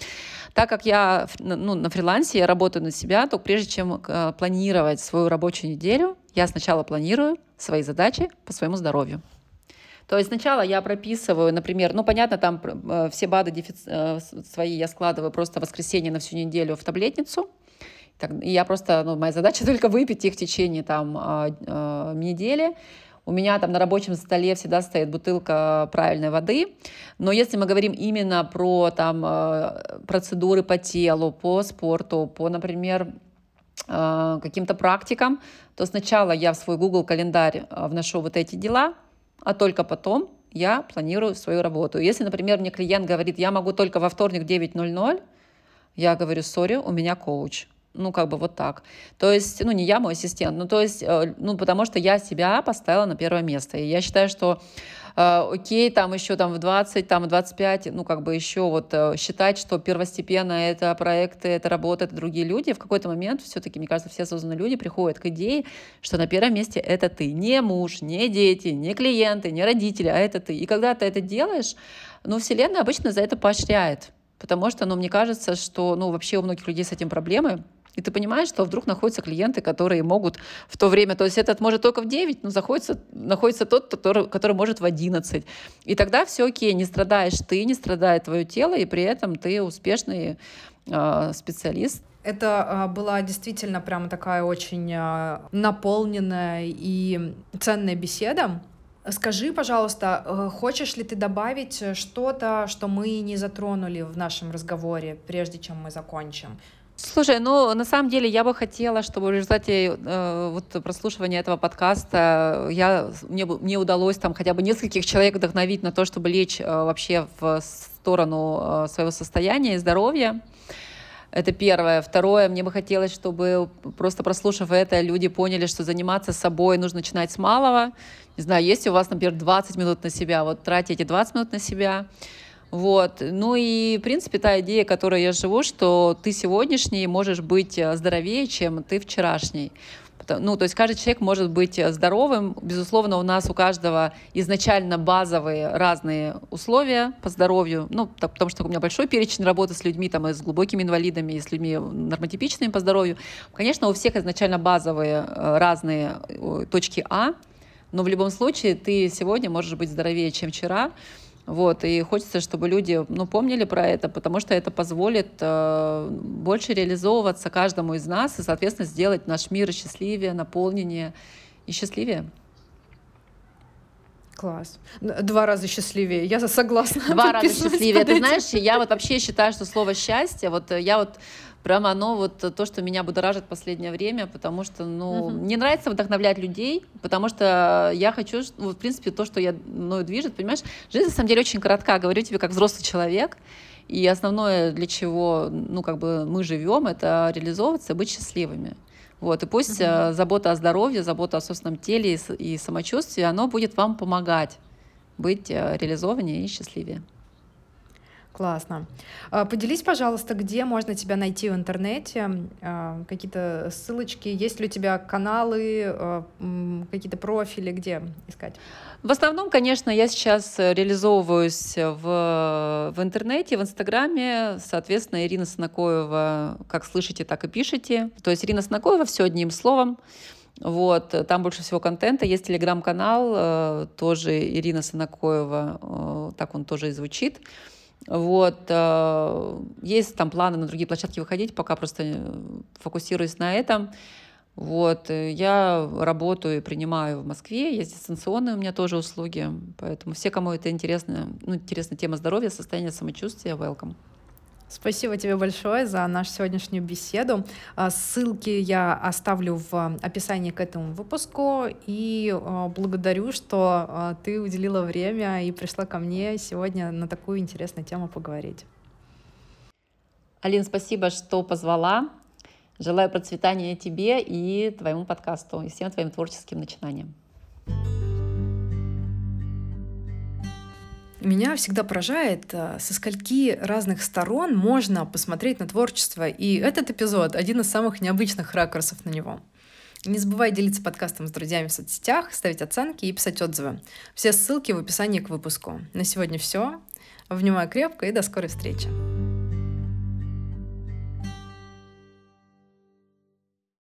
Так как я ну, на фрилансе, я работаю на себя, то прежде чем э, планировать свою рабочую неделю, я сначала планирую свои задачи по своему здоровью. То есть сначала я прописываю, например, ну, понятно, там э, все БАДы дефици... э, свои я складываю просто в воскресенье на всю неделю в таблетницу. Так, я просто, ну, моя задача только выпить их в течение там э, э, недели. У меня там на рабочем столе всегда стоит бутылка правильной воды. Но если мы говорим именно про там э, процедуры по телу, по спорту, по, например, каким-то практикам, то сначала я в свой Google календарь вношу вот эти дела, а только потом я планирую свою работу. Если, например, мне клиент говорит, я могу только во вторник 9.00, я говорю, сори, у меня коуч. Ну, как бы вот так. То есть, ну, не я, мой ассистент, ну, то есть, э, ну, потому что я себя поставила на первое место. И я считаю, что Uh, окей, там еще там в 20, там в 25, ну, как бы еще вот uh, считать, что первостепенно это проекты, это работа, это другие люди, в какой-то момент все-таки, мне кажется, все осознанные люди приходят к идее, что на первом месте это ты, не муж, не дети, не клиенты, не родители, а это ты. И когда ты это делаешь, ну, Вселенная обычно за это поощряет. Потому что, ну, мне кажется, что, ну, вообще у многих людей с этим проблемы, и ты понимаешь, что вдруг находятся клиенты, которые могут в то время, то есть этот может только в 9, но заходится, находится тот, который, который может в 11. И тогда все окей, не страдаешь ты, не страдает твое тело, и при этом ты успешный э, специалист. Это э, была действительно прям такая очень э, наполненная и ценная беседа. Скажи, пожалуйста, э, хочешь ли ты добавить что-то, что мы не затронули в нашем разговоре, прежде чем мы закончим? Слушай, ну на самом деле я бы хотела, чтобы в результате э, вот прослушивания этого подкаста я, мне, мне удалось там хотя бы нескольких человек вдохновить на то, чтобы лечь э, вообще в сторону э, своего состояния и здоровья. Это первое. Второе, мне бы хотелось, чтобы просто прослушав это, люди поняли, что заниматься собой нужно начинать с малого. Не знаю, если у вас, например, 20 минут на себя, вот тратите эти 20 минут на себя, вот. Ну и, в принципе, та идея, которой я живу, что ты сегодняшний можешь быть э, здоровее, чем ты вчерашний. Ну, то есть каждый человек может быть э, здоровым. Безусловно, у нас у каждого изначально базовые разные условия по здоровью. Ну, потому что у меня большой перечень работы с людьми, там, и с глубокими инвалидами, и с людьми нормотипичными по здоровью. Конечно, у всех изначально базовые э, разные точки А, но в любом случае ты сегодня можешь быть здоровее, чем вчера. Вот, и хочется, чтобы люди ну, помнили про это, потому что это позволит э, больше реализовываться каждому из нас и, соответственно, сделать наш мир счастливее, наполненнее и счастливее. Класс. Два раза счастливее. Я согласна. Два раза счастливее. Ты знаешь, я вот вообще считаю, что слово счастье, вот я вот прямо оно вот то, что меня будоражит в последнее время, потому что, ну, угу. мне нравится вдохновлять людей, потому что я хочу, ну, в принципе, то, что я мною движет, понимаешь, жизнь на самом деле очень коротка, говорю тебе как взрослый человек, и основное, для чего, ну, как бы мы живем, это реализовываться, быть счастливыми. Вот, и пусть угу. забота о здоровье, забота о собственном теле и, и самочувствии, оно будет вам помогать быть э, реализованнее и счастливее. Классно. А, поделись, пожалуйста, где можно тебя найти в интернете, а, какие-то ссылочки, есть ли у тебя каналы, а, какие-то профили, где искать? В основном, конечно, я сейчас реализовываюсь в, в интернете, в Инстаграме. Соответственно, Ирина Снакоева, как слышите, так и пишете. То есть Ирина Снакоева, все одним словом. Вот, там больше всего контента. Есть телеграм-канал, э, тоже Ирина Санакоева, э, так он тоже и звучит. Вот, э, есть там планы на другие площадки выходить, пока просто фокусируюсь на этом. Вот, я работаю и принимаю в Москве, есть дистанционные у меня тоже услуги, поэтому все, кому это интересно, ну, интересна тема здоровья, состояния самочувствия, welcome. Спасибо тебе большое за нашу сегодняшнюю беседу. А, ссылки я оставлю в описании к этому выпуску. И а, благодарю, что а, ты уделила время и пришла ко мне сегодня на такую интересную тему поговорить. Алина, спасибо, что позвала. Желаю процветания тебе и твоему подкасту, и всем твоим творческим начинаниям. Меня всегда поражает, э, со скольки разных сторон можно посмотреть на творчество, и этот эпизод — один из самых необычных ракурсов на него. Не забывай делиться подкастом с друзьями в соцсетях, ставить оценки и писать отзывы. Все ссылки в описании к выпуску. На сегодня все. Обнимаю крепко и до скорой встречи.